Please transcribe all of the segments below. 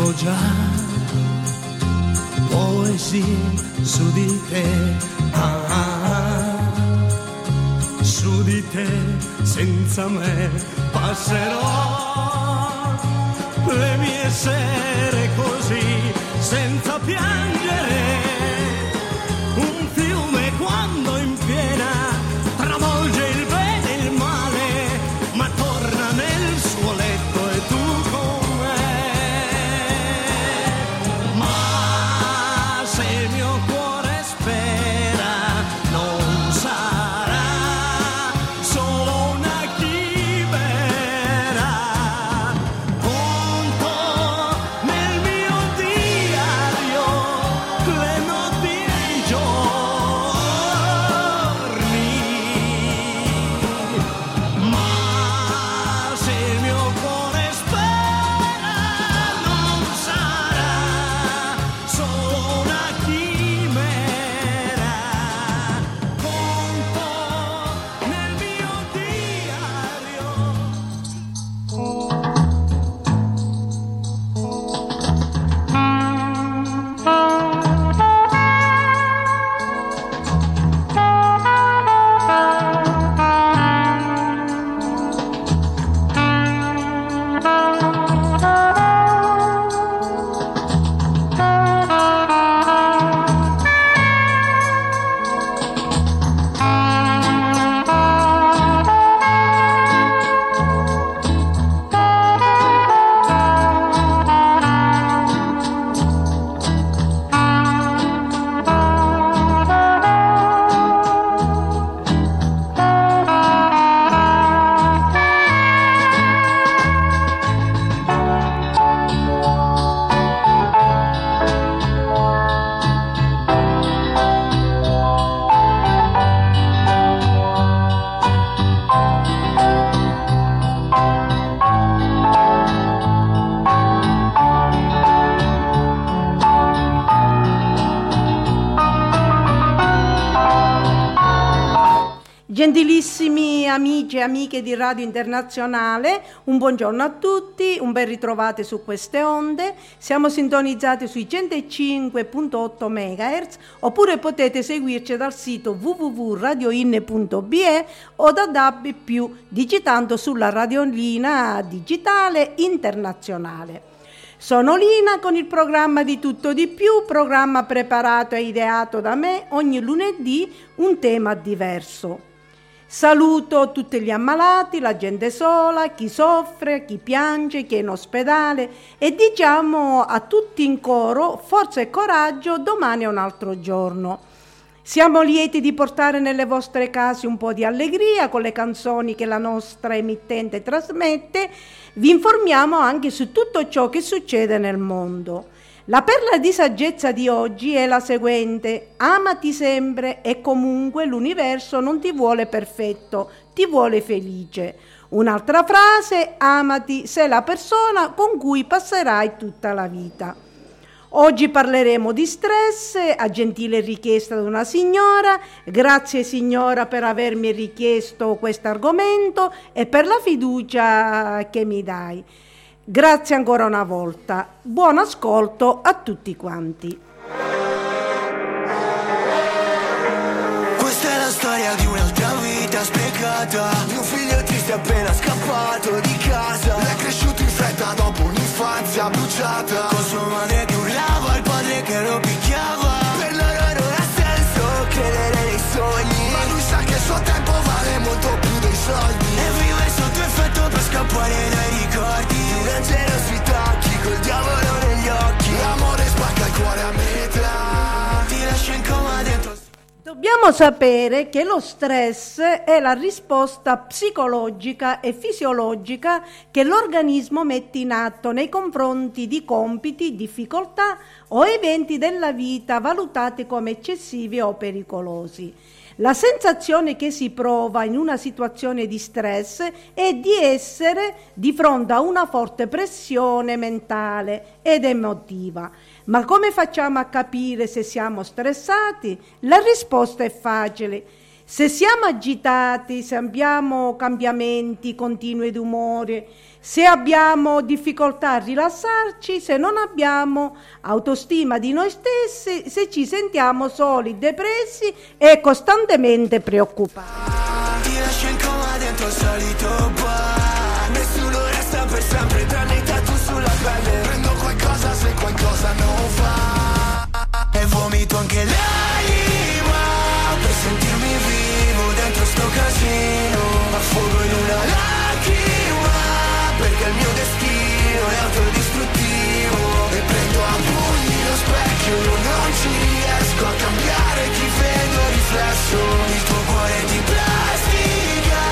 scrivo già poesie su di te. Ah, ah, ah. Su di te, senza me, passerò le mie sere così, senza piangere. E amiche di Radio Internazionale, un buongiorno a tutti, un ben ritrovati su queste onde. Siamo sintonizzati sui 105.8 MHz oppure potete seguirci dal sito www.radioin.be o da DAB+, digitando sulla radiolina digitale internazionale. Sono Lina con il programma di Tutto di più, programma preparato e ideato da me ogni lunedì un tema diverso. Saluto tutti gli ammalati, la gente sola, chi soffre, chi piange, chi è in ospedale e diciamo a tutti in coro forza e coraggio, domani è un altro giorno. Siamo lieti di portare nelle vostre case un po' di allegria con le canzoni che la nostra emittente trasmette. Vi informiamo anche su tutto ciò che succede nel mondo. La perla di saggezza di oggi è la seguente: amati sempre e comunque l'universo non ti vuole perfetto, ti vuole felice. Un'altra frase: amati, sei la persona con cui passerai tutta la vita. Oggi parleremo di stress, a gentile richiesta di una signora. Grazie signora per avermi richiesto questo argomento e per la fiducia che mi dai. Grazie ancora una volta. Buon ascolto a tutti quanti. Questa è la storia di un'altra vita sprecata. Mio figlio triste appena scappato di casa. È cresciuto in fretta dopo un'infanzia bruciata. Con sua madre che urlava, il padre che lo picchiava. Per loro non ha senso credere nei sogni. Ma lui sa che il suo tempo vale molto più dei soldi. E vive sotto effetto per scappare dai ricordi Di una generosità, chi col diavolo negli occhi. L'amore spacca il cuore a metà Ti lascia in coma dentro. Dobbiamo sapere che lo stress è la risposta psicologica e fisiologica che l'organismo mette in atto nei confronti di compiti, difficoltà o eventi della vita valutati come eccessivi o pericolosi. La sensazione che si prova in una situazione di stress è di essere di fronte a una forte pressione mentale ed emotiva. Ma come facciamo a capire se siamo stressati? La risposta è facile. Se siamo agitati, se abbiamo cambiamenti continui d'umore, se abbiamo difficoltà a rilassarci, se non abbiamo autostima di noi stessi, se ci sentiamo soli, depressi e costantemente preoccupati. Ti lascio in coma dentro il solito bar. Nessuno resta per sempre tranne i tatu sulla pelle. Prendo qualcosa se qualcosa non va E vomito anche l'anima sto casino Affogo in una lacrima Perché il mio destino è autodistruttivo. E prendo a pugni lo specchio Non ci riesco a cambiare chi vedo il riflesso Il tuo cuore di plastica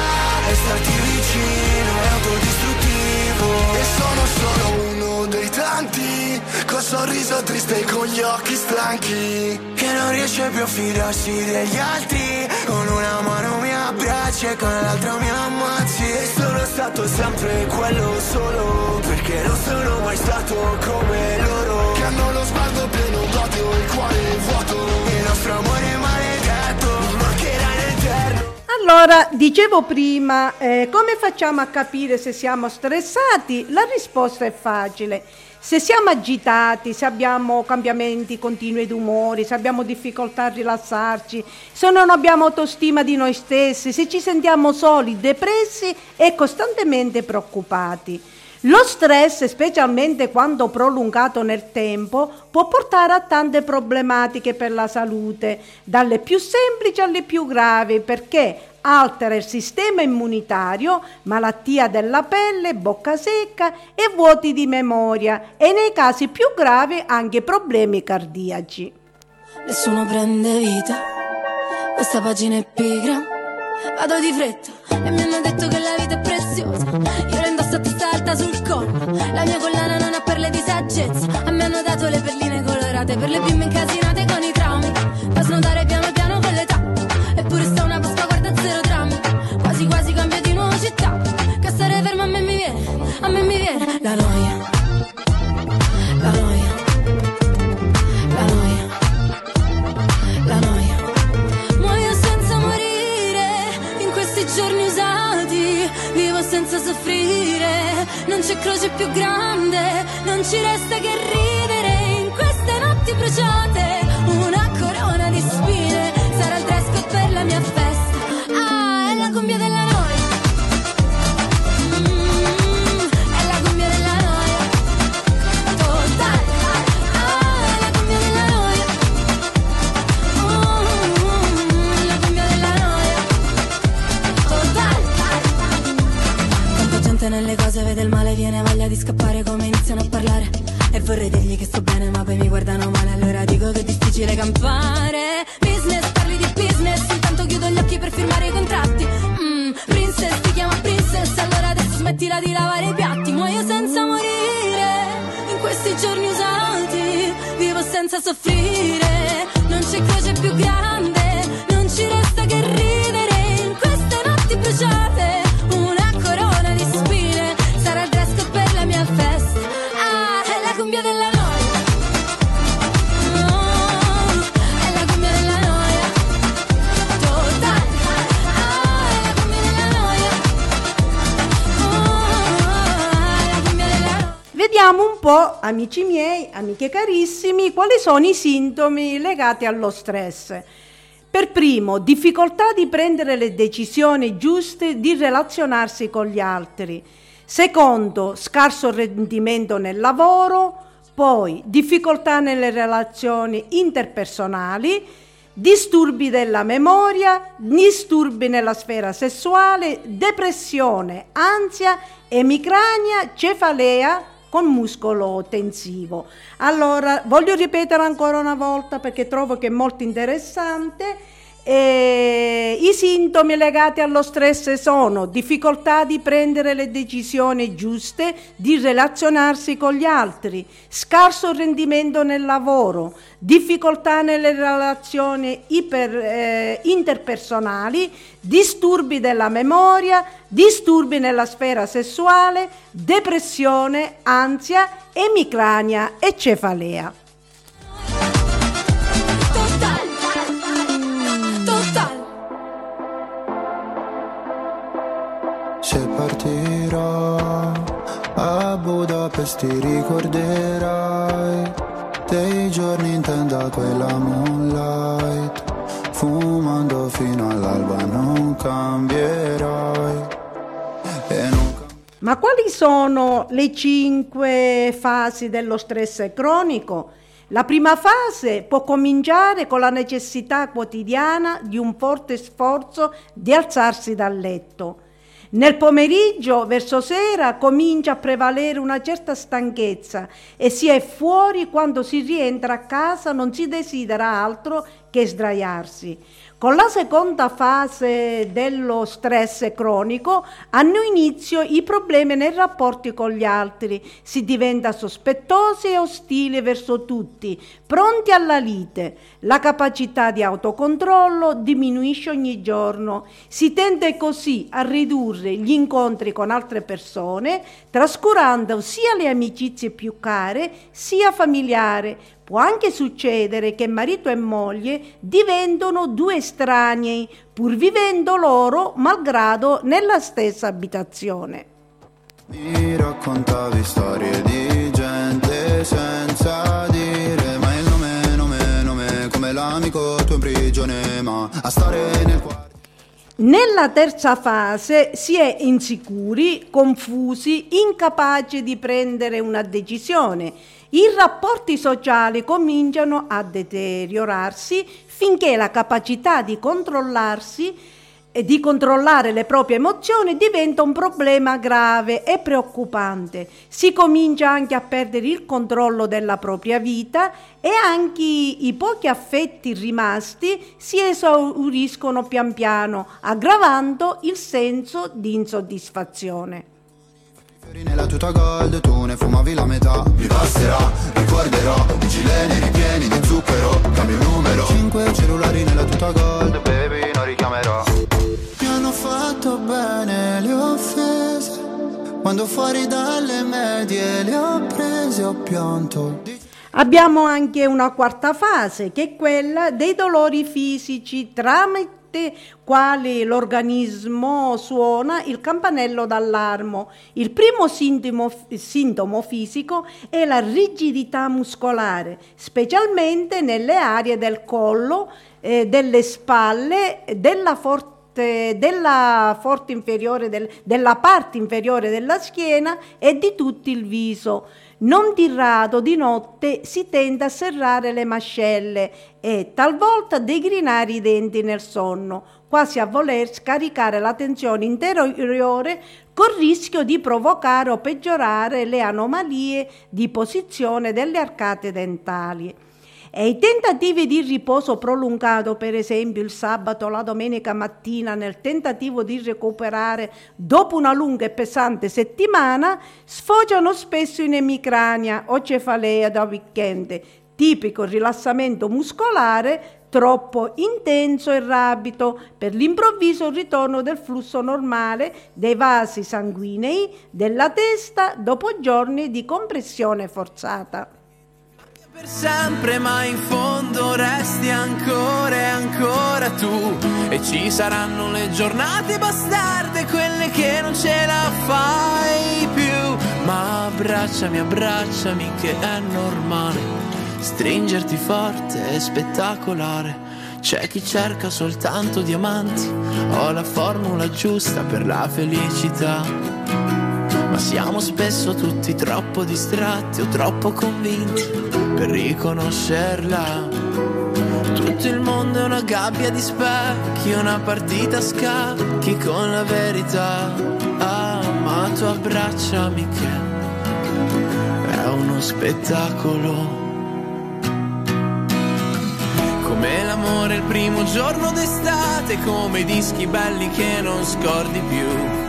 E starti vicino è autodistruttivo. E sono solo uno dei tanti Col sorriso triste e con gli occhi stanchi Che non riesce più a fidarsi degli altri Con una mano e l'altra mi ammazzi E sono stato sempre quello solo Perché non sono mai stato come loro Che hanno lo sguardo pieno d'odio e il cuore vuoto Il nostro amore maledetto mancherà in eterno Allora, dicevo prima, eh, come facciamo a capire se siamo stressati? La risposta è facile. Se siamo agitati, se abbiamo cambiamenti continui d'umore, se abbiamo difficoltà a rilassarci, se non abbiamo autostima di noi stessi, se ci sentiamo soli, depressi e costantemente preoccupati. Lo stress, specialmente quando prolungato nel tempo, può portare a tante problematiche per la salute, dalle più semplici alle più gravi, perché altera il sistema immunitario, malattia della pelle, bocca secca e vuoti di memoria e nei casi più gravi anche problemi cardiaci. Nessuno prende vita, questa pagina è pigra. Vado di fretta e mi hanno detto che la vita è preziosa. Io la indosso a testa alta sul collo, la mia collana non ha perle di saggezza. A me hanno dato le perline colorate per le bimbe incasinate con croce più grande. Non ci resta che ridere sono i sintomi legati allo stress. Per primo, difficoltà di prendere le decisioni giuste, di relazionarsi con gli altri. Secondo, scarso rendimento nel lavoro. Poi, difficoltà nelle relazioni interpersonali, disturbi della memoria, disturbi nella sfera sessuale, depressione, ansia, emicrania, cefalea con muscolo tensivo. Allora, voglio ripetere ancora una volta perché trovo che è molto interessante. Eh, I sintomi legati allo stress sono difficoltà di prendere le decisioni giuste, di relazionarsi con gli altri, scarso rendimento nel lavoro, difficoltà nelle relazioni iper- eh, interpersonali, disturbi della memoria, disturbi nella sfera sessuale, depressione, ansia, emicrania e cefalea. Budapest ti ricorderai dei giorni in tenda quella moonlight Fumando fino all'alba non cambierai non Ma quali sono le cinque fasi dello stress cronico? La prima fase può cominciare con la necessità quotidiana di un forte sforzo di alzarsi dal letto. Nel pomeriggio, verso sera, comincia a prevalere una certa stanchezza e si è fuori quando si rientra a casa non si desidera altro che sdraiarsi. Con la seconda fase dello stress cronico hanno inizio i problemi nei rapporti con gli altri, si diventa sospettosi e ostili verso tutti, pronti alla lite. La capacità di autocontrollo diminuisce ogni giorno, si tende così a ridurre gli incontri con altre persone, trascurando sia le amicizie più care sia familiari, Può anche succedere che marito e moglie diventano due estranei, pur vivendo loro malgrado nella stessa abitazione. Mi raccontavi storie di gente senza dire Ma il nome, nome, nome Come l'amico tuo in prigione Ma a stare nel cuore nella terza fase si è insicuri, confusi, incapaci di prendere una decisione i rapporti sociali cominciano a deteriorarsi finché la capacità di controllarsi e di controllare le proprie emozioni diventa un problema grave e preoccupante. Si comincia anche a perdere il controllo della propria vita e anche i pochi affetti rimasti si esauriscono pian piano, aggravando il senso di insoddisfazione. Nella tuta gold, tu ne fumavi la metà. Mi passerà, ricorderò I gileni ripieni di zucchero. Cambio numero. Cinque cellulari nella tuta gold. Baby, non richiamerò. Mi hanno fatto bene le offese. Quando fuori dalle medie le ho prese ho pianto. Abbiamo anche una quarta fase che è quella dei dolori fisici tramite quali l'organismo suona il campanello d'allarme. Il primo sintomo, sintomo fisico è la rigidità muscolare, specialmente nelle aree del collo, eh, delle spalle, della forte della, del, della parte inferiore della schiena e di tutto il viso. Non di rado di notte si tende a serrare le mascelle e talvolta degrinare i denti nel sonno, quasi a voler scaricare la tensione interiore col rischio di provocare o peggiorare le anomalie di posizione delle arcate dentali. E i tentativi di riposo prolungato, per esempio il sabato o la domenica mattina, nel tentativo di recuperare dopo una lunga e pesante settimana, sfociano spesso in emicrania o cefalea da weekend, tipico rilassamento muscolare troppo intenso e rapido per l'improvviso ritorno del flusso normale dei vasi sanguinei della testa dopo giorni di compressione forzata per sempre, ma in fondo resti ancora e ancora tu. E ci saranno le giornate bastarde, quelle che non ce la fai più. Ma abbracciami, abbracciami, che è normale. Stringerti forte è spettacolare. C'è chi cerca soltanto diamanti, ho la formula giusta per la felicità. Ma siamo spesso tutti troppo distratti o troppo convinti per riconoscerla. Tutto il mondo è una gabbia di specchi, una partita a scacchi con la verità. Ah, ma tu abbracciami che è uno spettacolo. Come l'amore il primo giorno d'estate, come i dischi belli che non scordi più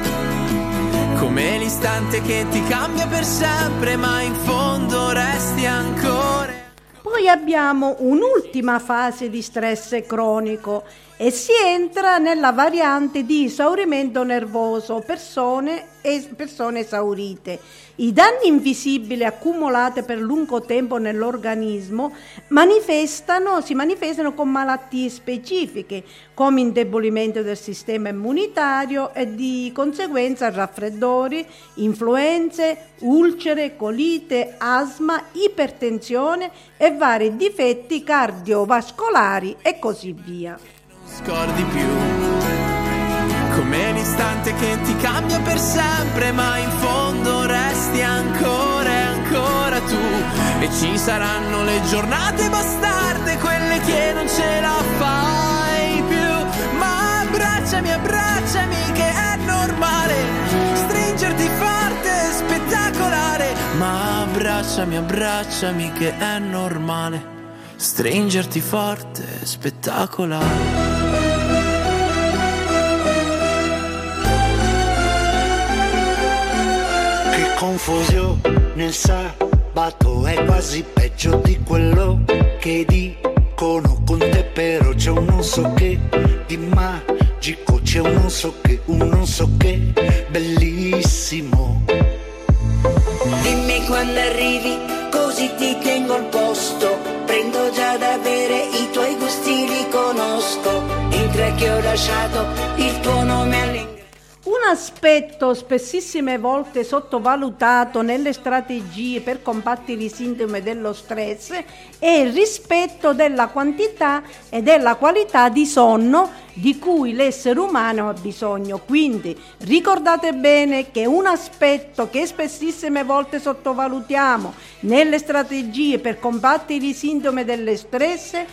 come l'istante che ti cambia per sempre, ma in fondo resti ancora. Poi abbiamo un'ultima fase di stress cronico e si entra nella variante di esaurimento nervoso, persone, persone esaurite. I danni invisibili accumulati per lungo tempo nell'organismo manifestano, si manifestano con malattie specifiche, come indebolimento del sistema immunitario e di conseguenza raffreddori, influenze, ulcere, colite, asma, ipertensione e vari difetti cardiovascolari e così via. Scordi più come l'istante che ti cambia per sempre, ma in fondo resti ancora e ancora tu. E ci saranno le giornate bastarde, quelle che non ce la fai più. Ma abbracciami, abbracciami che è normale. Stringerti forte spettacolare. Ma abbracciami, abbracciami che è normale. Stringerti forte spettacolare. Confusione nel sabato è quasi peggio di quello che dicono con te però c'è un non so che di magico c'è un non so che un non so che bellissimo. Dimmi quando arrivi così ti tengo al posto. Prendo già da bere i tuoi gusti li conosco. In che ho lasciato il tuo nome all'ingresso un aspetto spessissime volte sottovalutato nelle strategie per combattere i sintomi dello stress è il rispetto della quantità e della qualità di sonno di cui l'essere umano ha bisogno. Quindi ricordate bene che un aspetto che spessissime volte sottovalutiamo nelle strategie per combattere i sintomi dello stress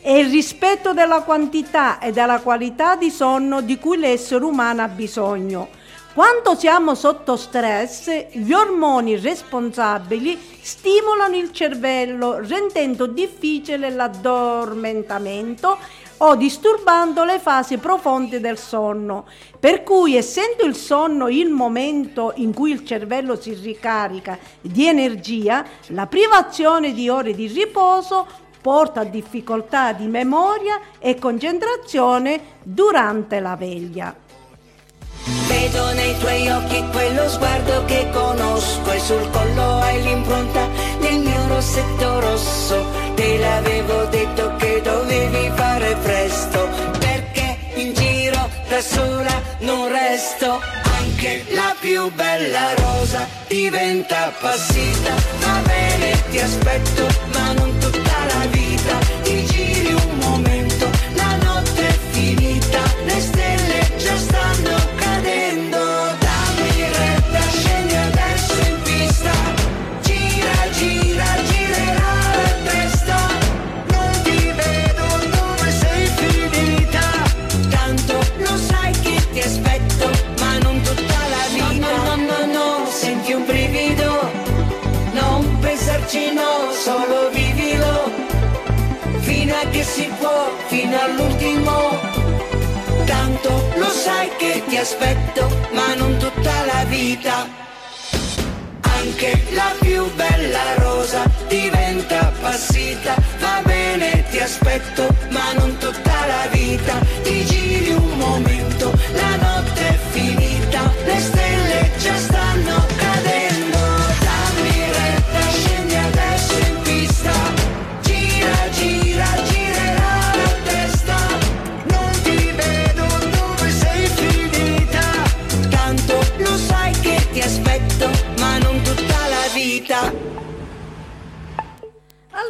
è il rispetto della quantità e della qualità di sonno di cui l'essere umano ha bisogno. Quando siamo sotto stress, gli ormoni responsabili stimolano il cervello rendendo difficile l'addormentamento o disturbando le fasi profonde del sonno. Per cui, essendo il sonno il momento in cui il cervello si ricarica di energia, la privazione di ore di riposo porta a difficoltà di memoria e concentrazione durante la veglia. Vedo nei tuoi occhi quello sguardo che conosco e sul collo hai l'impronta del mio rossetto rosso. Te l'avevo detto che dovevi fare presto perché in giro da sola non resto. Anche la più bella rosa diventa appassita. Va bene, ti aspetto, ma non fino all'ultimo. Tanto lo sai che ti aspetto, ma non tutta la vita. Anche la più bella rosa diventa appassita. Va bene, ti aspetto, ma non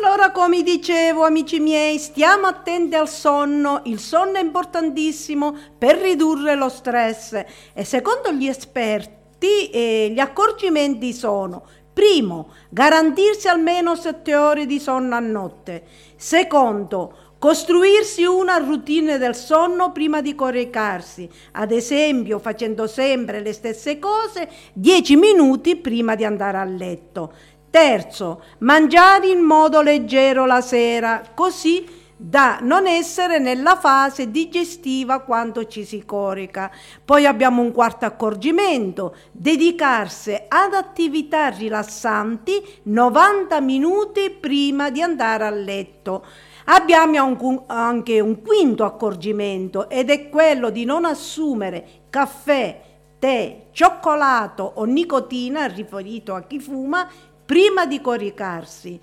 Allora, come dicevo, amici miei, stiamo attenti al sonno. Il sonno è importantissimo per ridurre lo stress e secondo gli esperti eh, gli accorgimenti sono Primo, garantirsi almeno 7 ore di sonno a notte. Secondo, costruirsi una routine del sonno prima di coricarsi, ad esempio facendo sempre le stesse cose 10 minuti prima di andare a letto. Terzo, mangiare in modo leggero la sera, così da non essere nella fase digestiva quando ci si corica. Poi abbiamo un quarto accorgimento, dedicarsi ad attività rilassanti 90 minuti prima di andare a letto. Abbiamo anche un quinto accorgimento ed è quello di non assumere caffè, tè, cioccolato o nicotina, riferito a chi fuma, prima di coricarsi.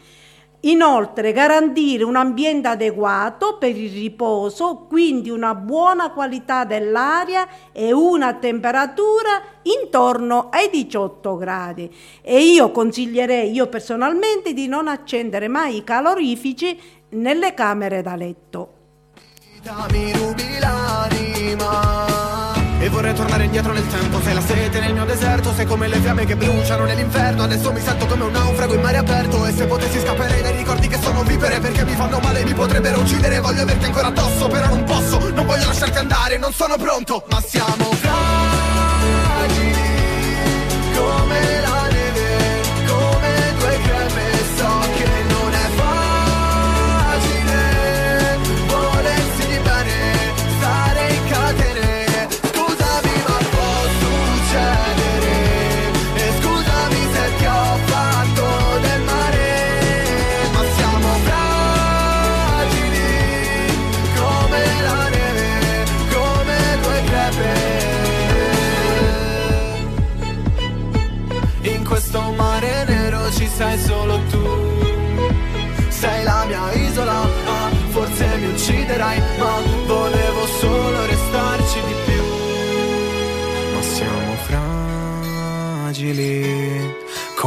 Inoltre garantire un ambiente adeguato per il riposo, quindi una buona qualità dell'aria e una temperatura intorno ai 18 gradi. E io consiglierei, io personalmente, di non accendere mai i calorifici nelle camere da letto. Mi rubi l'anima E vorrei tornare indietro nel tempo. Sei la sete nel mio deserto Sei come le fiamme che bruciano nell'inferno. Adesso mi sento come un naufrago in mare aperto. E se potessi scapperei dai ricordi che sono vivere Perché mi fanno male, mi potrebbero uccidere. Voglio averti ancora addosso, però non posso Non voglio lasciarti andare, non sono pronto. Ma siamo fragili Come la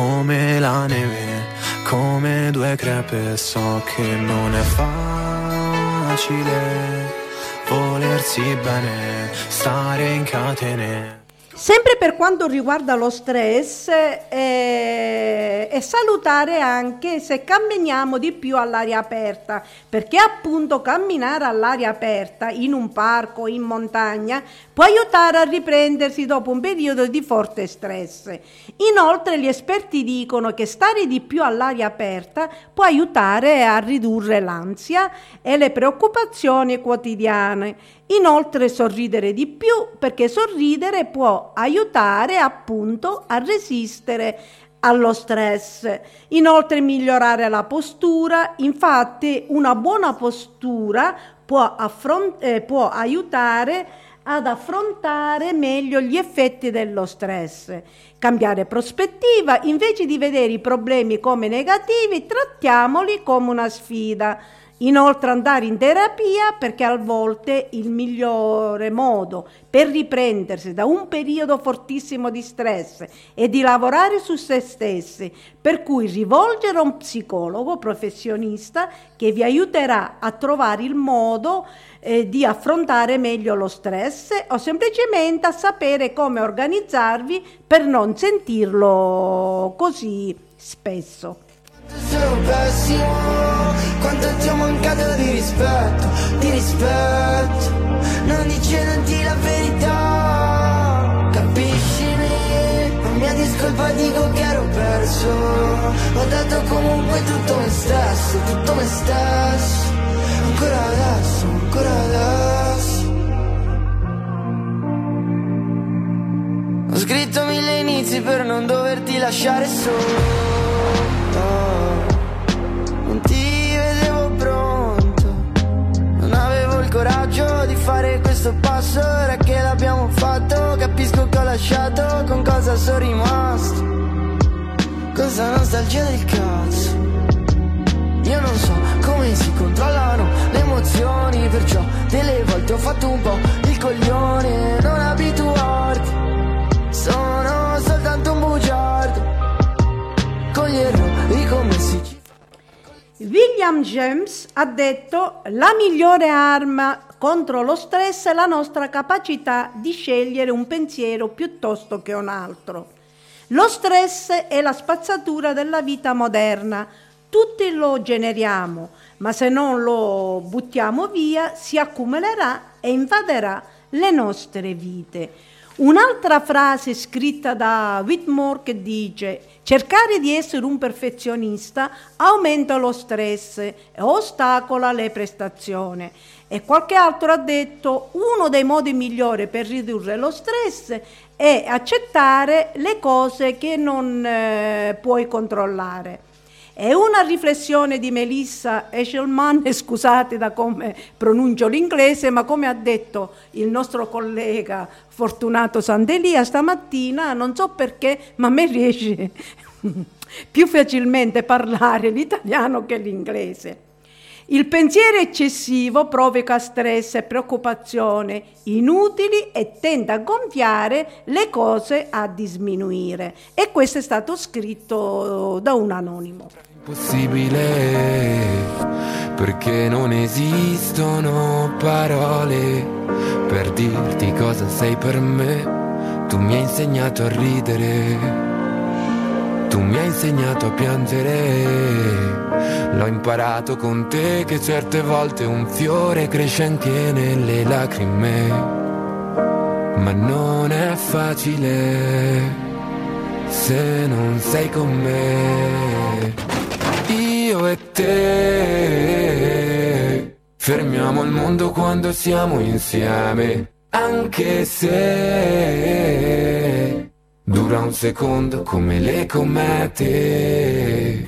come la neve, come due crepe, so che non è facile volersi bene, stare in catene. Sempre per quanto riguarda lo stress, eh, è salutare anche se camminiamo di più all'aria aperta, perché appunto camminare all'aria aperta in un parco, in montagna, può aiutare a riprendersi dopo un periodo di forte stress. Inoltre gli esperti dicono che stare di più all'aria aperta può aiutare a ridurre l'ansia e le preoccupazioni quotidiane. Inoltre sorridere di più perché sorridere può aiutare appunto a resistere allo stress. Inoltre migliorare la postura, infatti una buona postura può, affront- eh, può aiutare ad affrontare meglio gli effetti dello stress. Cambiare prospettiva, invece di vedere i problemi come negativi, trattiamoli come una sfida. Inoltre andare in terapia perché a volte il migliore modo per riprendersi da un periodo fortissimo di stress è di lavorare su se stessi, per cui rivolgere a un psicologo professionista che vi aiuterà a trovare il modo eh, di affrontare meglio lo stress o semplicemente a sapere come organizzarvi per non sentirlo così spesso. Sono pessimo, quanto ti ho mancato di rispetto, di rispetto, non dicendoti la verità, capiscimi, non mi è discolpa dico che ero perso, ho dato comunque tutto me stesso, tutto me stesso, ancora adesso, ancora adesso. Ho scritto mille inizi per non doverti lasciare solo. Non ti vedevo pronto, non avevo il coraggio di fare questo passo. Ora che l'abbiamo fatto, capisco che ho lasciato con cosa sono rimasto. Questa nostalgia del cazzo. Io non so come si controllano le emozioni, perciò delle volte ho fatto un po' il coglione, non abituarti. Sono soltanto un bugiardo, con William James ha detto la migliore arma contro lo stress è la nostra capacità di scegliere un pensiero piuttosto che un altro. Lo stress è la spazzatura della vita moderna. Tutti lo generiamo, ma se non lo buttiamo via si accumulerà e invaderà le nostre vite. Un'altra frase scritta da Whitmore che dice cercare di essere un perfezionista aumenta lo stress e ostacola le prestazioni. E qualche altro ha detto uno dei modi migliori per ridurre lo stress è accettare le cose che non eh, puoi controllare. È una riflessione di Melissa Eshelman, scusate da come pronuncio l'inglese, ma come ha detto il nostro collega Fortunato Sandelia stamattina, non so perché, ma a me riesce più facilmente parlare l'italiano che l'inglese. Il pensiero eccessivo provoca stress e preoccupazione inutili e tende a gonfiare le cose a diminuire. E questo è stato scritto da un anonimo. Possibile perché non esistono parole per dirti cosa sei per me. Tu mi hai insegnato a ridere tu mi hai insegnato a piangere, l'ho imparato con te che certe volte un fiore cresce anche nelle lacrime, ma non è facile se non sei con me. E te fermiamo il mondo quando siamo insieme, anche se Dura un secondo come le comete.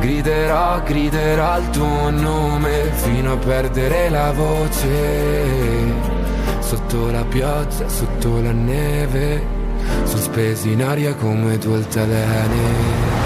Griderò, griderò il tuo nome fino a perdere la voce. Sotto la pioggia, sotto la neve, sospesi in aria come due altalene.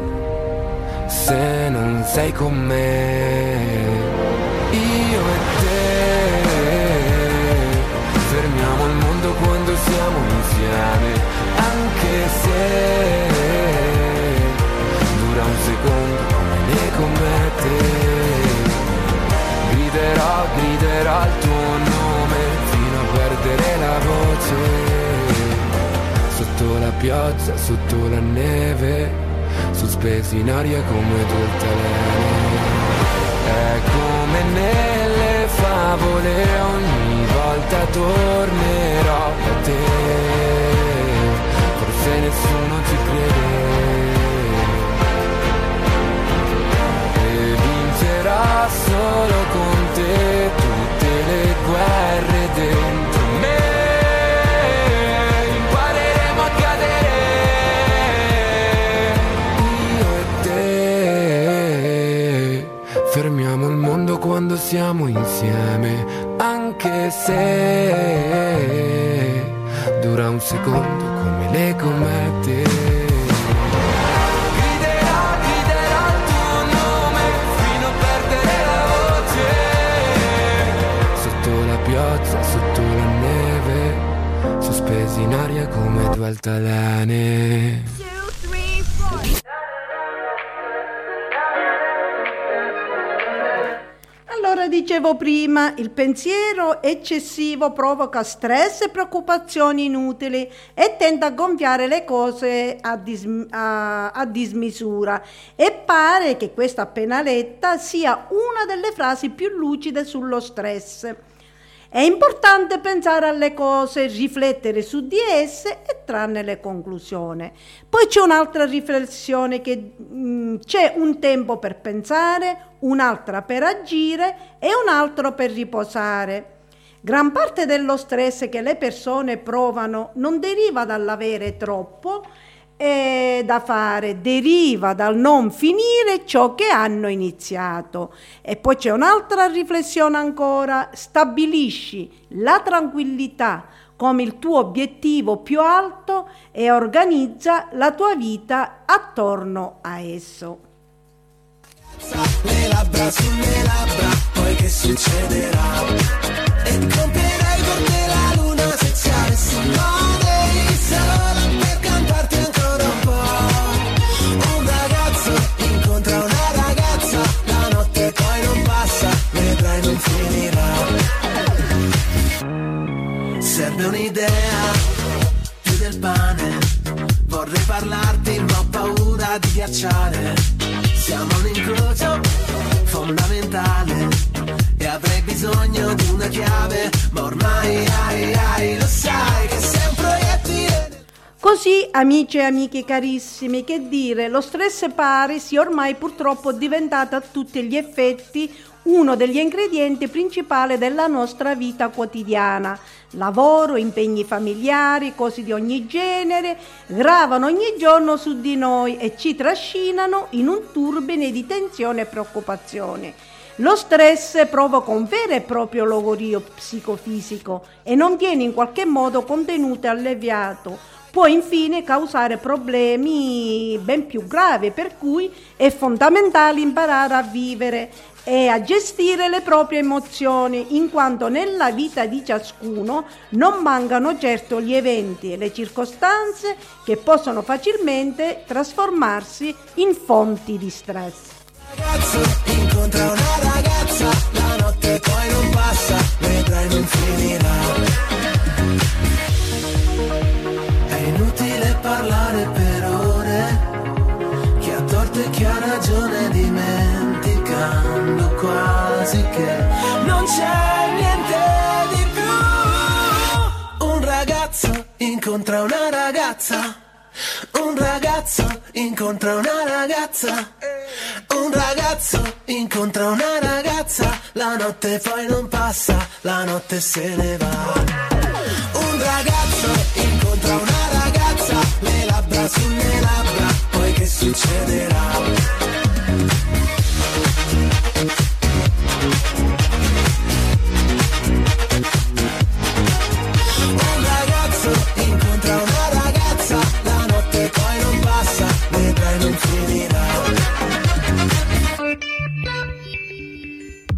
se non sei con me. Io e te fermiamo il mondo quando siamo insieme, anche se dura un secondo come le comete. Griderò, griderò il tuo nome fino a perdere la voce. Sotto la pioggia, sotto la neve sospesi in aria come altalene. È come nelle favole, ogni volta tornerò a te. Forse nessuno ci crede. E vincerà solo con te tutte le guerre quando siamo insieme, anche se dura un secondo come le comete. Sotto la neve, sospesi in aria come due altalane. Dicevo prima, il pensiero eccessivo provoca stress e preoccupazioni inutili e tende a gonfiare le cose a, dis- a-, a dismisura. E pare che questa appena letta sia una delle frasi più lucide sullo stress. È importante pensare alle cose, riflettere su di esse e trarne le conclusioni. Poi c'è un'altra riflessione che mh, mm, c'è un tempo per pensare, un'altra per agire e un altro per riposare. Gran parte dello stress che le persone provano non deriva dall'avere troppo, eh, da fare deriva dal non finire ciò che hanno iniziato. E poi c'è un'altra riflessione ancora, stabilisci la tranquillità come il tuo obiettivo più alto e organizza la tua vita attorno a esso. Le labbra sulle labbra, poi che succederà? E compierei per te la luna se ci avessi male solo voglia di ghiacciare. Siamo un incrocio fondamentale e avrei bisogno di una chiave, ma ormai ai, ai, lo sai che sei un proiettile. Così, amici e amiche carissimi, che dire, lo stress pare sia ormai purtroppo diventato a tutti gli effetti uno degli ingredienti principali della nostra vita quotidiana. Lavoro, impegni familiari, cose di ogni genere gravano ogni giorno su di noi e ci trascinano in un turbine di tensione e preoccupazione. Lo stress provoca un vero e proprio logorio psicofisico e non viene in qualche modo contenuto e alleviato. Può infine causare problemi ben più gravi, per cui è fondamentale imparare a vivere e a gestire le proprie emozioni, in quanto nella vita di ciascuno non mancano certo gli eventi e le circostanze che possono facilmente trasformarsi in fonti di stress. Ragazzo incontra una ragazza, la notte poi non passa, vedrai non finirà. Incontra una ragazza. Un ragazzo incontra una ragazza. Un ragazzo incontra una ragazza. La notte poi non passa, la notte se ne va. Un ragazzo incontra una ragazza. Le labbra sulle labbra. Poi che succederà?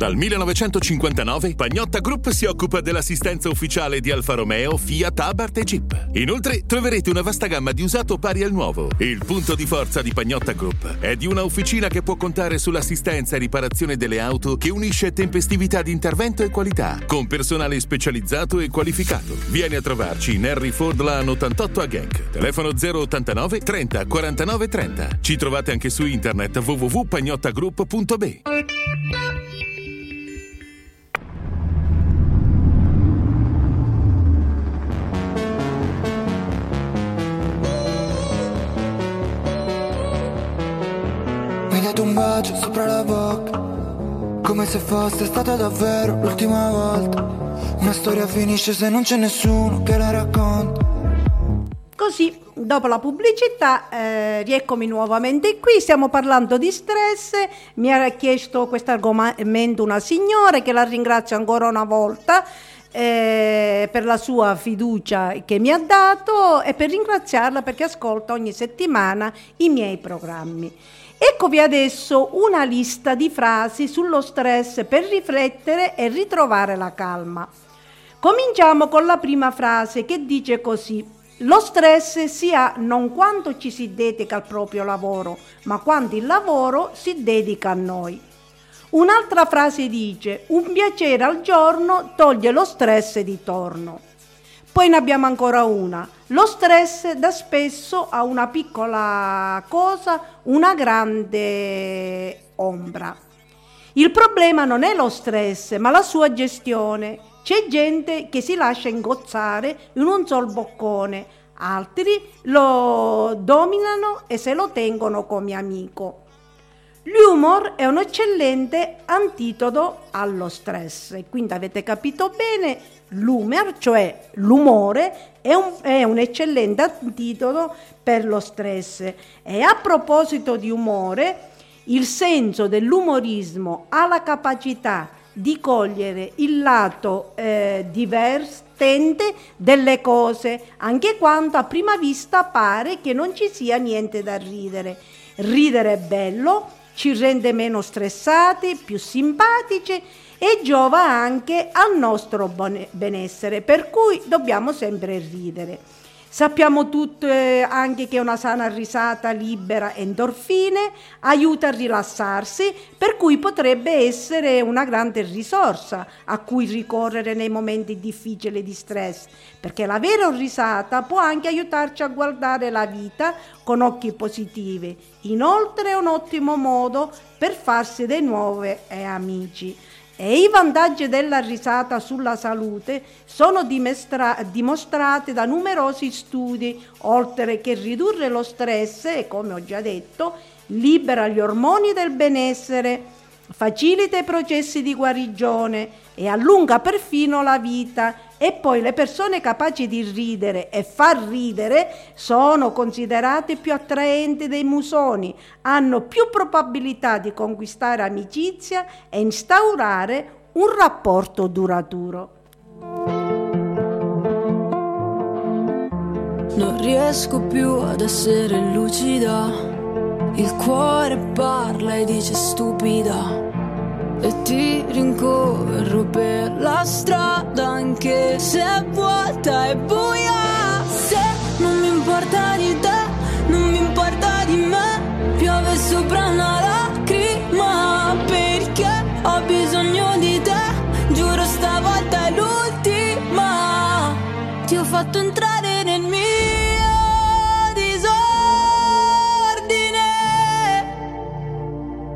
Dal 1959 Pagnotta Group si occupa dell'assistenza ufficiale di Alfa Romeo, Fiat, Abarth e Jeep. Inoltre troverete una vasta gamma di usato pari al nuovo. Il punto di forza di Pagnotta Group è di una officina che può contare sull'assistenza e riparazione delle auto che unisce tempestività di intervento e qualità, con personale specializzato e qualificato. Vieni a trovarci in Harry Ford Lane 88 a Genk. Telefono 089 30 49 30. Ci trovate anche su internet www.pagnottagroup.be. dato un bacio sopra la bocca Come se fosse stata davvero l'ultima volta Una storia finisce se non c'è nessuno che la racconta Così, dopo la pubblicità, eh, rieccomi nuovamente qui. Stiamo parlando di stress. Mi ha chiesto questo argomento una signora che la ringrazio ancora una volta eh, per la sua fiducia che mi ha dato e per ringraziarla perché ascolta ogni settimana i miei programmi. Eccovi adesso una lista di frasi sullo stress per riflettere e ritrovare la calma. Cominciamo con la prima frase che dice così. Lo stress si ha non quando ci si dedica al proprio lavoro, ma quando il lavoro si dedica a noi. Un'altra frase dice, un piacere al giorno toglie lo stress di torno. Poi ne abbiamo ancora una. Lo stress dà spesso a una piccola cosa una grande ombra. Il problema non è lo stress, ma la sua gestione. C'è gente che si lascia ingozzare in un sol boccone, altri lo dominano e se lo tengono come amico. L'humor è un eccellente antidoto allo stress, quindi avete capito bene, l'humor, cioè l'umore, è un, è un eccellente antidoto per lo stress. E a proposito di umore, il senso dell'umorismo ha la capacità di cogliere il lato eh, divertente delle cose, anche quando a prima vista pare che non ci sia niente da ridere. Ridere è bello, ci rende meno stressati, più simpatici e giova anche al nostro benessere, per cui dobbiamo sempre ridere. Sappiamo tutti eh, anche che una sana risata libera endorfine, aiuta a rilassarsi, per cui potrebbe essere una grande risorsa a cui ricorrere nei momenti difficili di stress, perché la vera risata può anche aiutarci a guardare la vita con occhi positivi. Inoltre è un ottimo modo per farsi dei nuovi eh, amici. E i vantaggi della risata sulla salute sono dimostrati da numerosi studi, oltre che ridurre lo stress e, come ho già detto, libera gli ormoni del benessere, facilita i processi di guarigione e allunga perfino la vita e poi le persone capaci di ridere e far ridere sono considerate più attraenti dei musoni, hanno più probabilità di conquistare amicizia e instaurare un rapporto duraturo. Non riesco più ad essere lucida, il cuore parla e dice stupida e ti rincorro per la strada anche se è vuota e buia. Se non mi importa di te, non mi importa di me, piove sopra una lacrima perché ho bisogno di te, giuro stavolta è l'ultima. Ti ho fatto entrare nel mio disordine,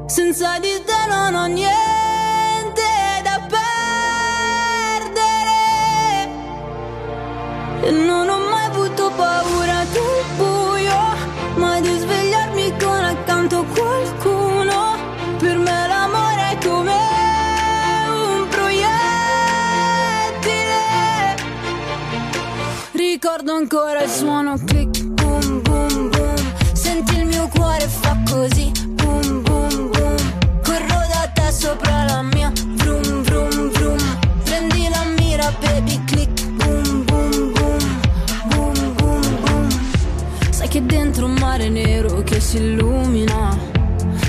senza di te non ho niente. E non ho mai avuto paura del buio, mai di svegliarmi con accanto qualcuno. Per me l'amore è come un proiettile. Ricordo ancora il suono click, si illumina,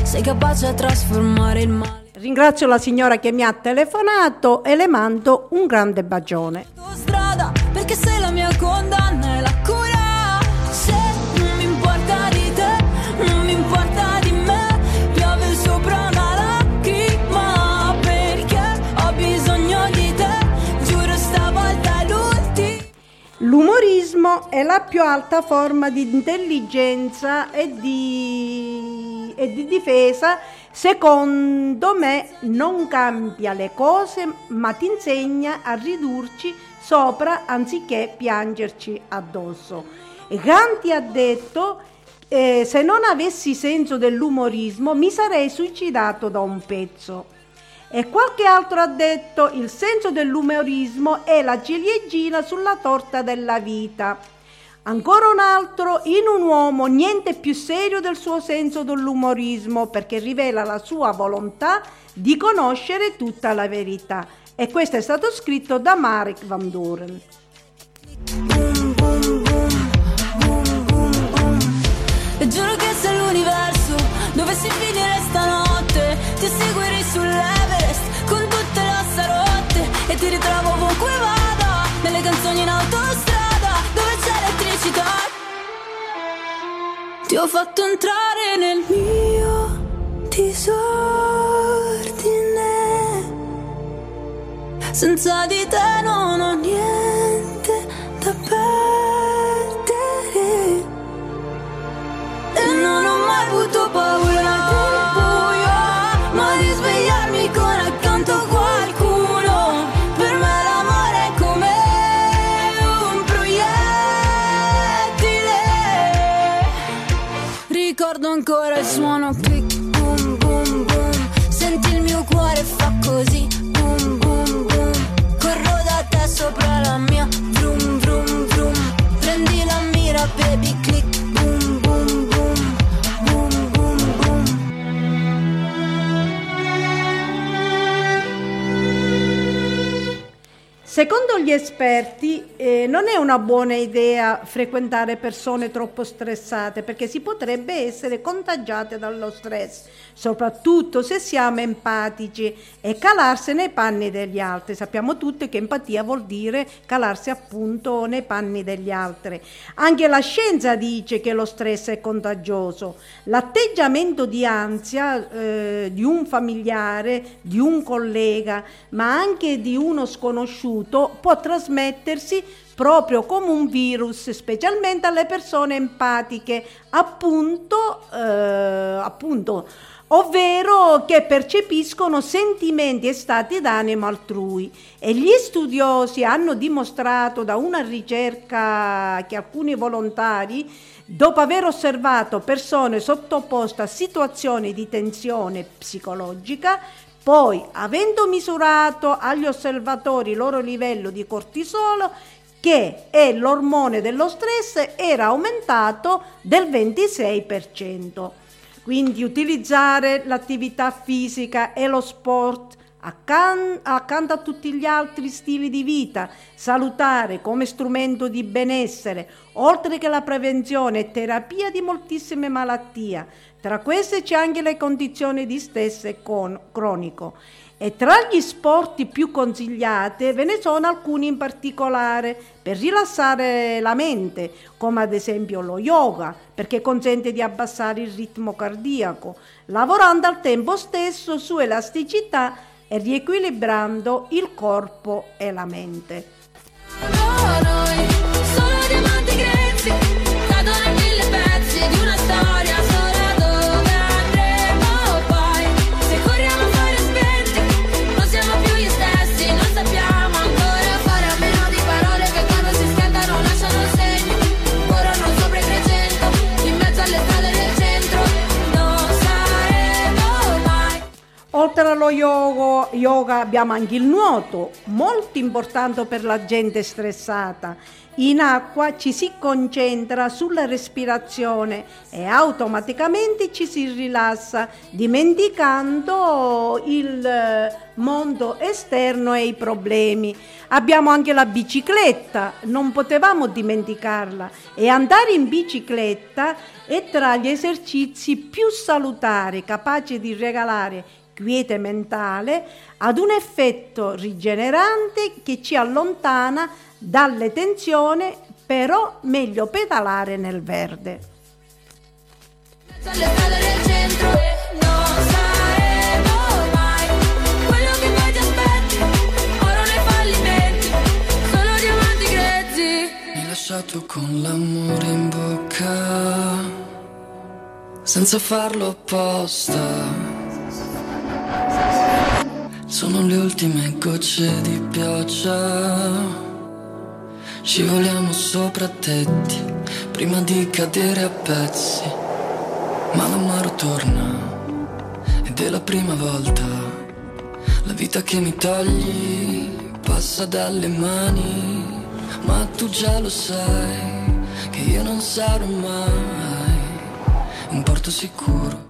sei capace a trasformare il male. Ringrazio la signora che mi ha telefonato e le mando un grande bacione. strada perché sei la mia L'umorismo è la più alta forma di intelligenza e di, e di difesa. Secondo me non cambia le cose, ma ti insegna a ridurci sopra anziché piangerci addosso. Ganti ha detto eh, se non avessi senso dell'umorismo mi sarei suicidato da un pezzo. E qualche altro ha detto il senso dell'umorismo è la ciliegina sulla torta della vita. Ancora un altro, in un uomo niente più serio del suo senso dell'umorismo perché rivela la sua volontà di conoscere tutta la verità. E questo è stato scritto da Marek Van Doren. E giuro che se l'universo dovessi finire stanotte ti seguirei sull'Everest con tutte le ossa rotte e ti ritrovo ovunque vada nelle canzoni in autostrada dove c'è elettricità ti ho fatto entrare nel mio disordine. Senza di te non ho niente avuto Secondo gli esperti eh, non è una buona idea frequentare persone troppo stressate perché si potrebbe essere contagiate dallo stress, soprattutto se siamo empatici e calarsi nei panni degli altri. Sappiamo tutti che empatia vuol dire calarsi appunto nei panni degli altri. Anche la scienza dice che lo stress è contagioso. L'atteggiamento di ansia eh, di un familiare, di un collega, ma anche di uno sconosciuto può trasmettersi proprio come un virus, specialmente alle persone empatiche, appunto, eh, appunto ovvero che percepiscono sentimenti e stati d'animo altrui. E gli studiosi hanno dimostrato da una ricerca che alcuni volontari, dopo aver osservato persone sottoposte a situazioni di tensione psicologica, poi, avendo misurato agli osservatori il loro livello di cortisolo, che è l'ormone dello stress, era aumentato del 26%. Quindi utilizzare l'attività fisica e lo sport accan- accanto a tutti gli altri stili di vita, salutare come strumento di benessere, oltre che la prevenzione e terapia di moltissime malattie, tra queste c'è anche le condizioni di stress cronico. E tra gli sport più consigliati ve ne sono alcuni in particolare per rilassare la mente, come ad esempio lo yoga, perché consente di abbassare il ritmo cardiaco, lavorando al tempo stesso su elasticità e riequilibrando il corpo e la mente. Oltre allo yoga, yoga abbiamo anche il nuoto, molto importante per la gente stressata. In acqua ci si concentra sulla respirazione e automaticamente ci si rilassa, dimenticando il eh, mondo esterno e i problemi. Abbiamo anche la bicicletta, non potevamo dimenticarla e andare in bicicletta è tra gli esercizi più salutari, capaci di regalare quiete mentale, ad un effetto rigenerante che ci allontana dalle tensioni, però meglio pedalare nel verde. lasciato con l'amore in bocca, senza farlo apposta sono le ultime gocce di pioggia. Scivoliamo sopra tetti prima di cadere a pezzi. Ma l'amaro torna ed è la prima volta. La vita che mi togli passa dalle mani. Ma tu già lo sai che io non sarò mai un porto sicuro.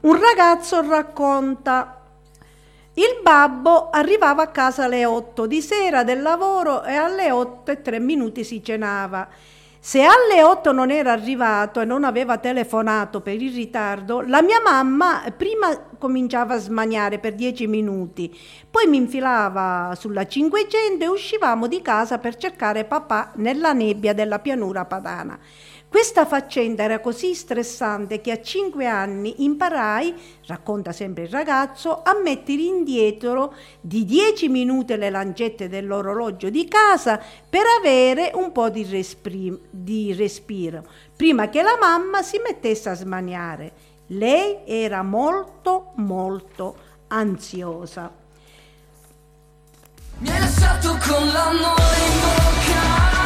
Un ragazzo racconta il babbo arrivava a casa alle 8 di sera del lavoro e alle 8 e 3 minuti si cenava. Se alle 8 non era arrivato e non aveva telefonato per il ritardo, la mia mamma prima cominciava a smaniare per 10 minuti, poi mi infilava sulla 500 e uscivamo di casa per cercare papà nella nebbia della pianura padana. Questa faccenda era così stressante che a cinque anni imparai, racconta sempre il ragazzo, a mettere indietro di dieci minuti le lancette dell'orologio di casa per avere un po' di, respri- di respiro, prima che la mamma si mettesse a smaniare. Lei era molto, molto ansiosa. Mi hai lasciato con l'amore in bocca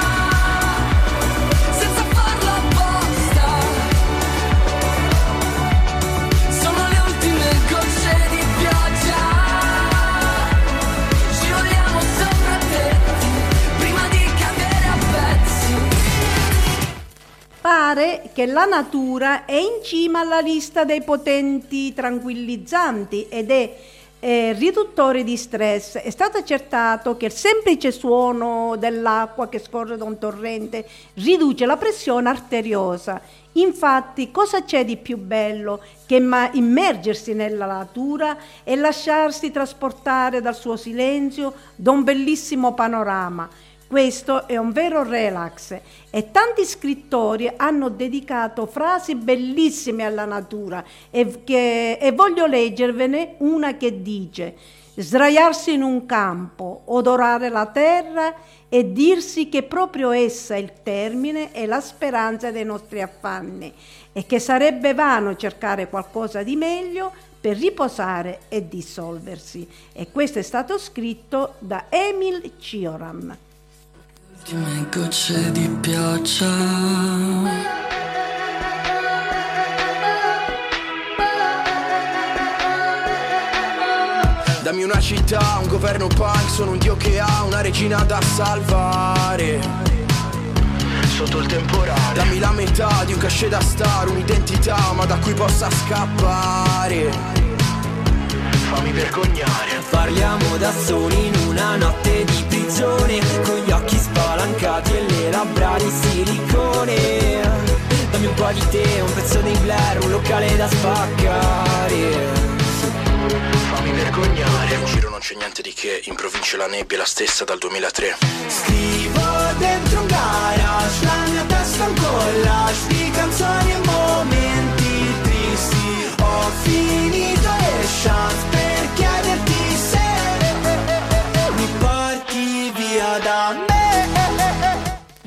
Che la natura è in cima alla lista dei potenti tranquillizzanti ed è eh, riduttore di stress. È stato accertato che il semplice suono dell'acqua che scorre da un torrente riduce la pressione arteriosa. Infatti, cosa c'è di più bello che immergersi nella natura e lasciarsi trasportare dal suo silenzio, da un bellissimo panorama? Questo è un vero relax e tanti scrittori hanno dedicato frasi bellissime alla natura e, che, e voglio leggervene una che dice sdraiarsi in un campo, odorare la terra e dirsi che proprio essa è il termine e la speranza dei nostri affanni e che sarebbe vano cercare qualcosa di meglio per riposare e dissolversi. E questo è stato scritto da Emil Cioran. Ultime gocce di pioggia. Dammi una città, un governo punk, sono un dio che ha una regina da salvare. Sotto il temporale. Dammi la metà di un cachet da star, un'identità, ma da cui possa scappare fammi vergognare. Parliamo da soli in una notte di prigione Con gli occhi spalancati e le labbra di silicone. Dammi un po' di te, un pezzo di Blair, un locale da spaccare. Fammi vergognare. In giro non c'è niente di che, in provincia la nebbia è la stessa dal 2003 Scrivo dentro un garage, la mia testa un collage Di canzoni e momenti tristi. Ho finito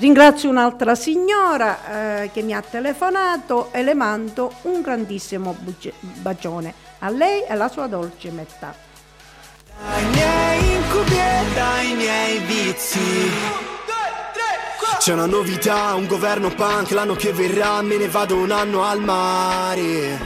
Ringrazio un'altra signora eh, che mi ha telefonato e le mando un grandissimo buge- bacione a lei e alla sua dolce metà. Dai miei incubi e dai miei vizi. C'è una novità, un governo punk, l'anno che verrà me ne vado un anno al mare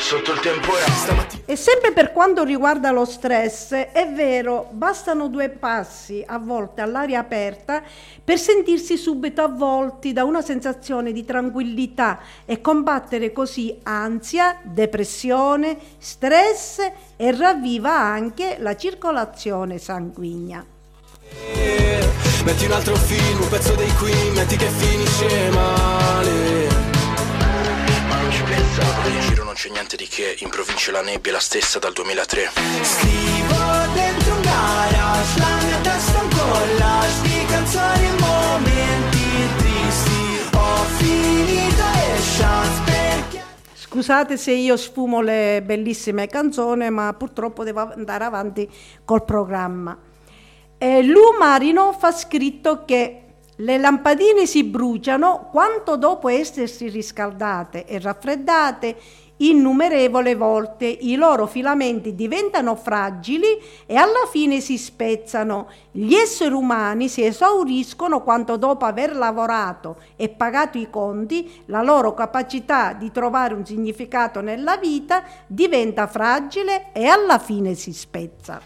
sotto il temporale. Stamattina. E sempre per quanto riguarda lo stress, è vero, bastano due passi a volte all'aria aperta per sentirsi subito avvolti da una sensazione di tranquillità e combattere così ansia, depressione, stress e ravviva anche la circolazione sanguigna. Metti un altro film, un pezzo dei qui, metti che finisce male ci pensavo In giro non c'è niente di che In provincia la nebbia è la stessa dal 2003 Scrivo dentro un garage La mia testa è un collage Di canzoni e momenti tristi Ho finito le chance perché Scusate se io sfumo le bellissime canzoni, ma purtroppo devo andare avanti col programma. E Lu Marino fa scritto che le lampadine si bruciano quanto dopo essersi riscaldate e raffreddate innumerevole volte i loro filamenti diventano fragili e alla fine si spezzano. Gli esseri umani si esauriscono quanto dopo aver lavorato e pagato i conti, la loro capacità di trovare un significato nella vita diventa fragile e alla fine si spezza.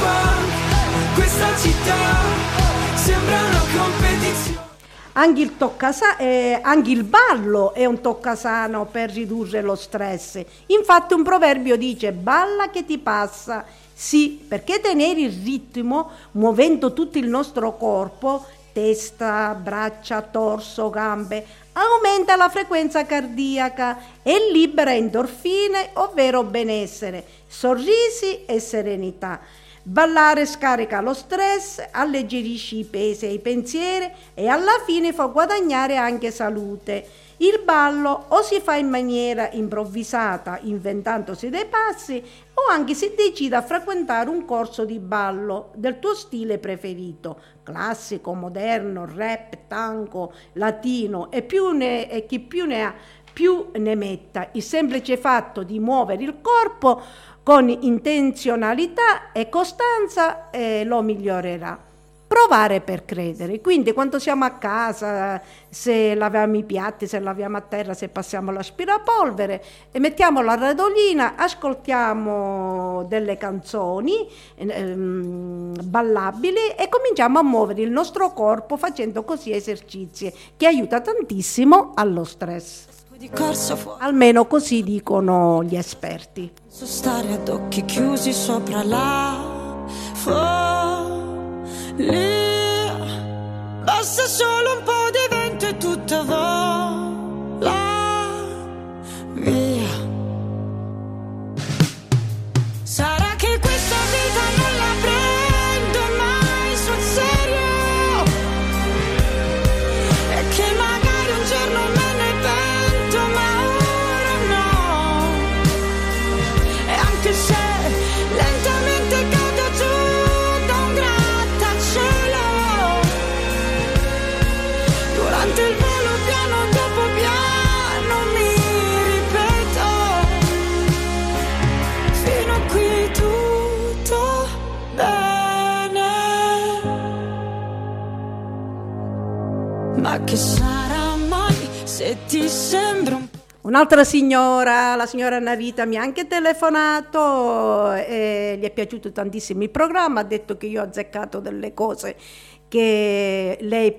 Punk, questa città sembra una competizione. Anche il, toccasa- eh, anche il ballo è un toccasano per ridurre lo stress. Infatti un proverbio dice balla che ti passa. Sì, perché tenere il ritmo muovendo tutto il nostro corpo, testa, braccia, torso, gambe, aumenta la frequenza cardiaca e libera endorfine, ovvero benessere, sorrisi e serenità. Ballare scarica lo stress, alleggerisce i pesi e i pensieri e alla fine fa guadagnare anche salute. Il ballo o si fa in maniera improvvisata, inventandosi dei passi, o anche si decide a frequentare un corso di ballo del tuo stile preferito, classico, moderno, rap, tango, latino e, più ne, e chi più ne ha più ne metta. Il semplice fatto di muovere il corpo con intenzionalità e costanza eh, lo migliorerà. Provare per credere, quindi quando siamo a casa, se laviamo i piatti, se laviamo a terra, se passiamo l'aspirapolvere, e mettiamo la radolina, ascoltiamo delle canzoni ehm, ballabili e cominciamo a muovere il nostro corpo facendo così esercizi che aiuta tantissimo allo stress. Almeno così dicono gli esperti. Stare ad occhi chiusi sopra la follia. Basta solo un po' di vento e tutto vola Un'altra signora, la signora Narita, mi ha anche telefonato e gli è piaciuto tantissimo il programma, ha detto che io ho azzeccato delle cose che lei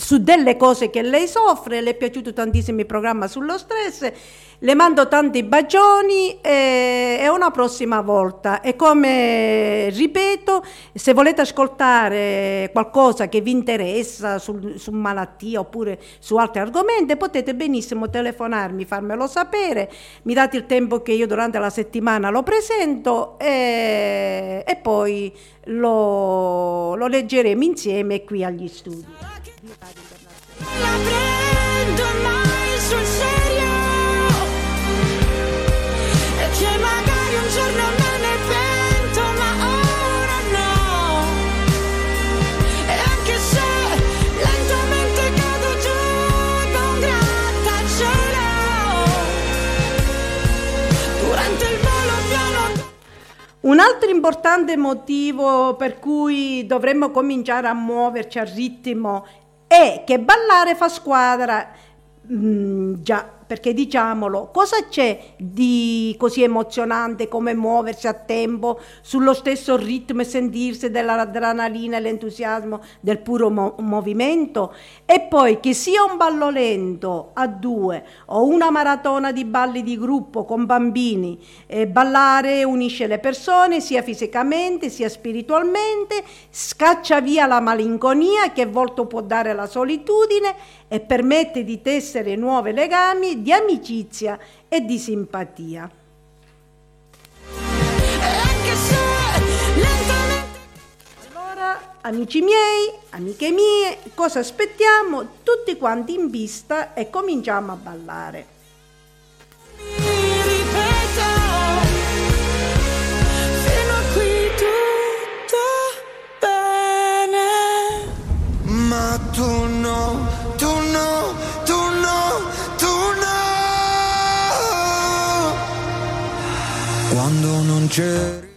su delle cose che lei soffre, le è piaciuto tantissimo il programma sullo stress, le mando tanti bacioni e, e una prossima volta. E come ripeto, se volete ascoltare qualcosa che vi interessa sul- su malattia oppure su altri argomenti, potete benissimo telefonarmi, farmelo sapere, mi date il tempo che io durante la settimana lo presento e, e poi lo, lo leggeremo insieme qui agli studi. Prendo mai sul serio. E che magari un giorno me ne pento ma ora no. E anche se lentamente cado giù da un grattacielo Durante il volo piano Un altro importante motivo per cui dovremmo cominciare a muoverci al ritmo è che ballare fa squadra. Mm, già, perché diciamolo, cosa c'è di così emozionante come muoversi a tempo sullo stesso ritmo e sentirsi dell'adrenalina e l'entusiasmo del puro mo- movimento? E poi che sia un ballo lento a due o una maratona di balli di gruppo con bambini, eh, ballare unisce le persone sia fisicamente sia spiritualmente, scaccia via la malinconia che a volte può dare la solitudine e permette di tessere nuovi legami di amicizia e di simpatia. Allora, amici miei, amiche mie, cosa aspettiamo? Tutti quanti in pista e cominciamo a ballare. Fino a qui tutto bene Ma tu no, Quando non c'eri.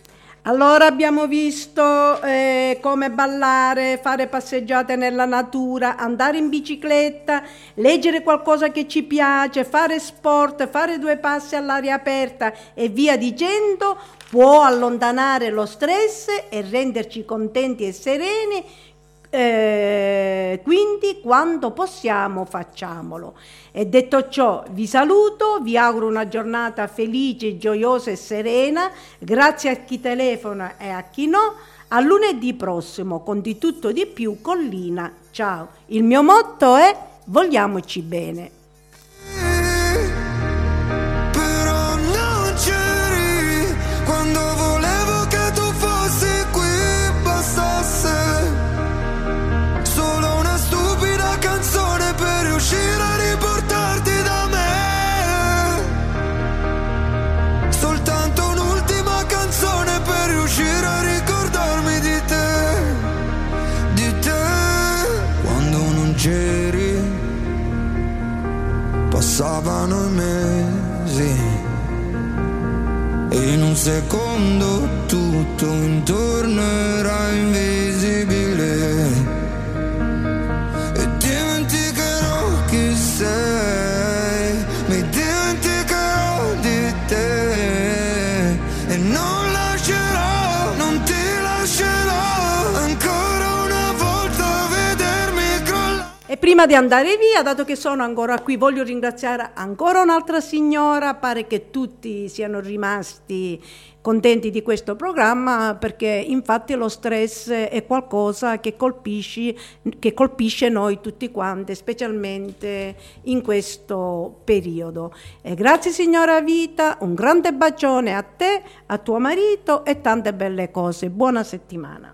Allora abbiamo visto eh, come ballare, fare passeggiate nella natura, andare in bicicletta, leggere qualcosa che ci piace, fare sport, fare due passi all'aria aperta e via dicendo può allontanare lo stress e renderci contenti e sereni. Eh, quindi quando possiamo facciamolo. E detto ciò vi saluto, vi auguro una giornata felice, gioiosa e serena, grazie a chi telefona e a chi no. A lunedì prossimo con di tutto di più con Lina. Ciao. Il mio motto è vogliamoci bene. Passavano i mesi. E in un secondo tutto intorno era invisibile Prima di andare via, dato che sono ancora qui, voglio ringraziare ancora un'altra signora, pare che tutti siano rimasti contenti di questo programma perché infatti lo stress è qualcosa che colpisce, che colpisce noi tutti quanti, specialmente in questo periodo. E grazie signora Vita, un grande bacione a te, a tuo marito e tante belle cose. Buona settimana.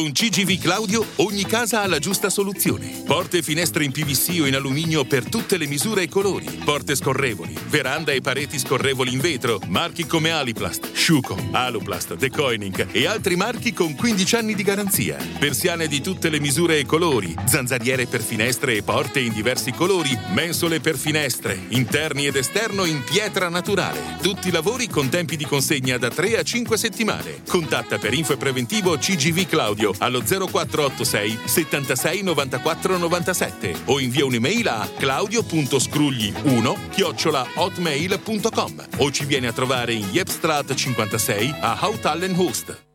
Con CGV Claudio ogni casa ha la giusta soluzione. Porte e finestre in PVC o in alluminio per tutte le misure e colori. Porte scorrevoli, veranda e pareti scorrevoli in vetro. Marchi come Aliplast, Schuco, Aluplast, Decoining e altri marchi con 15 anni di garanzia. Persiane di tutte le misure e colori. Zanzariere per finestre e porte in diversi colori. Mensole per finestre, interni ed esterno in pietra naturale. Tutti i lavori con tempi di consegna da 3 a 5 settimane. Contatta per info e preventivo CGV Claudio allo 0486 76 94 97 o invia un'email a claudio.scrugli1 chiocciola hotmail.com o ci viene a trovare in Jepstraat 56 a Houtallenhoost.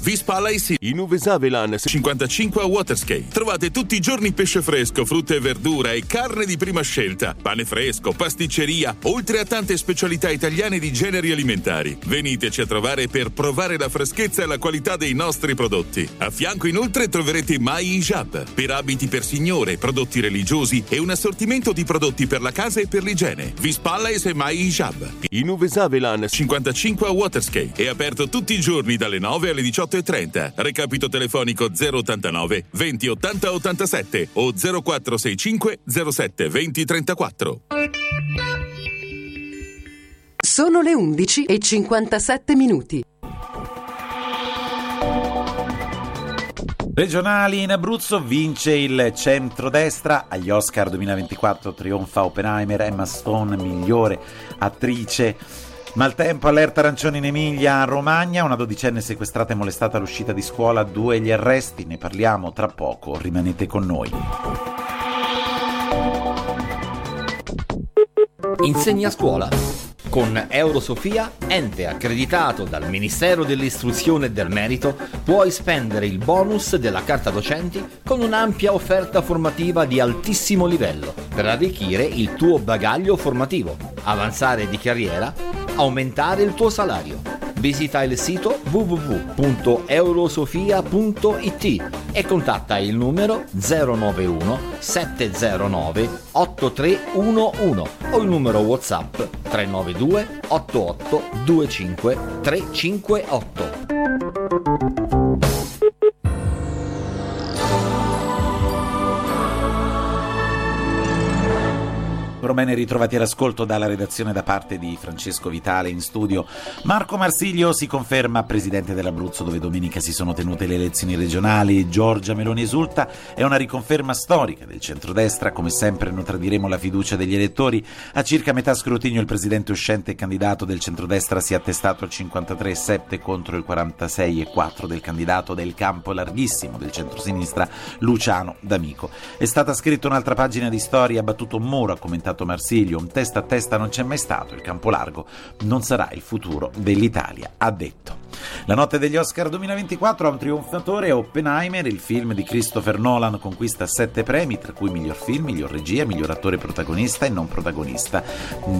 Vispa Ice in Uvesavelan 55 a Waterskate. Trovate tutti i giorni pesce fresco, frutta e verdura e carne di prima scelta, pane fresco, pasticceria, oltre a tante specialità italiane di generi alimentari. Veniteci a trovare per provare la freschezza e la qualità dei nostri prodotti. A fianco inoltre troverete Mai Hijab per abiti per signore, prodotti religiosi e un assortimento di prodotti per la casa e per l'igiene. Vispa Ice e Mai Hijab in Uvesavelan 55 a Waterskate. È aperto tutti i giorni dalle 9 alle 18 18.30. Recapito telefonico 089 20 80 87 o 0465 07 20 34. Sono le 11 e 57 minuti. Regionali in Abruzzo vince il centrodestra agli Oscar 2024 trionfa Oppenheimer, Emma Stone migliore attrice. Maltempo, allerta arancione in Emilia, Romagna, una dodicenne sequestrata e molestata all'uscita di scuola, due gli arresti, ne parliamo tra poco, rimanete con noi. Insegna a scuola. Con Eurosofia, ente accreditato dal Ministero dell'Istruzione e del Merito, puoi spendere il bonus della carta docenti con un'ampia offerta formativa di altissimo livello per arricchire il tuo bagaglio formativo, avanzare di carriera, aumentare il tuo salario. Visita il sito www.eurosofia.it e contatta il numero 091 709 8311 o il numero WhatsApp 392 88 25 358. Bene ritrovati all'ascolto dalla redazione da parte di Francesco Vitale in studio. Marco Marsiglio si conferma presidente dell'Abruzzo dove domenica si sono tenute le elezioni regionali. Giorgia Meloni esulta, è una riconferma storica del centrodestra. Come sempre non tradiremo la fiducia degli elettori. A circa metà scrutinio il presidente uscente e candidato del centrodestra si è attestato al 53,7 contro il 46,4 del candidato del campo larghissimo del centrosinistra Luciano D'Amico. È stata scritta un'altra pagina di storia, ha battuto Moro, ha commentato Roberto Marsiglio, un testa a testa non c'è mai stato, il campo largo non sarà il futuro dell'Italia, ha detto. La notte degli Oscar 2024 ha un trionfatore, Oppenheimer, il film di Christopher Nolan conquista sette premi, tra cui miglior film, miglior regia, miglior attore protagonista e non protagonista.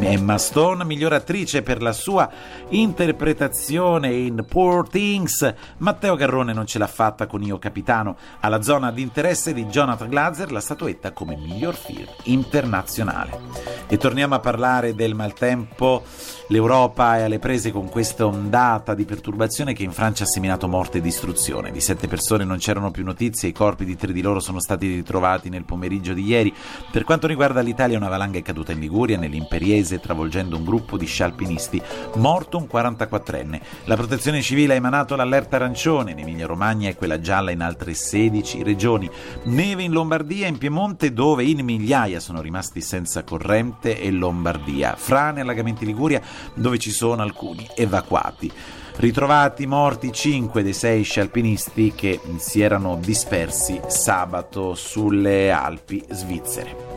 Emma Stone, miglior attrice per la sua interpretazione in Poor Things. Matteo Garrone non ce l'ha fatta con Io Capitano. Alla zona di interesse di Jonathan Glazer la statuetta come miglior film internazionale. E torniamo a parlare del maltempo. L'Europa è alle prese con questa ondata di perturbazione che in Francia ha seminato morte e distruzione. Di sette persone non c'erano più notizie, i corpi di tre di loro sono stati ritrovati nel pomeriggio di ieri. Per quanto riguarda l'Italia, una valanga è caduta in Liguria, nell'Imperiese, travolgendo un gruppo di scialpinisti. Morto un 44enne. La protezione civile ha emanato l'allerta arancione in Emilia Romagna e quella gialla in altre 16 regioni. Neve in Lombardia e in Piemonte, dove in migliaia sono rimasti senza corrente e Lombardia. Frane, allagamenti Liguria, dove ci sono alcuni evacuati. Ritrovati morti 5 dei 6 scialpinisti che si erano dispersi sabato sulle Alpi svizzere.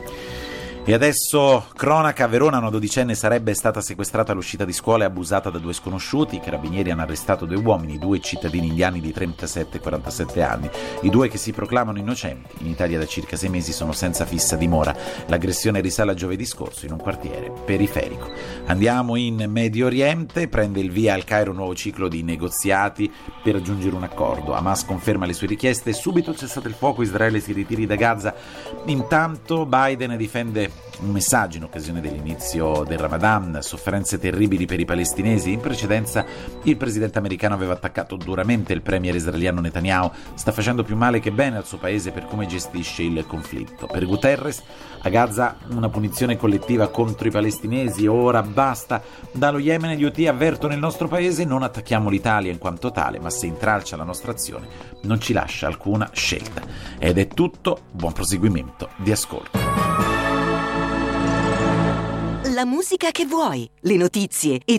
E adesso cronaca, a Verona una dodicenne sarebbe stata sequestrata all'uscita di scuola e abusata da due sconosciuti. I carabinieri hanno arrestato due uomini, due cittadini indiani di 37 e 47 anni. I due che si proclamano innocenti. In Italia da circa sei mesi sono senza fissa dimora. L'aggressione risale a giovedì scorso in un quartiere periferico. Andiamo in Medio Oriente, prende il via al Cairo un nuovo ciclo di negoziati per raggiungere un accordo. Hamas conferma le sue richieste subito cessate il fuoco, Israele si ritiri da Gaza. Intanto Biden difende un messaggio in occasione dell'inizio del Ramadan, sofferenze terribili per i palestinesi. In precedenza il presidente americano aveva attaccato duramente il premier israeliano Netanyahu, sta facendo più male che bene al suo paese per come gestisce il conflitto. Per Guterres a Gaza una punizione collettiva contro i palestinesi, ora basta. Dallo Yemen gli UT avvertono il nostro paese, non attacchiamo l'Italia in quanto tale, ma se intralcia la nostra azione non ci lascia alcuna scelta. Ed è tutto, buon proseguimento di ascolto la musica che vuoi, le notizie e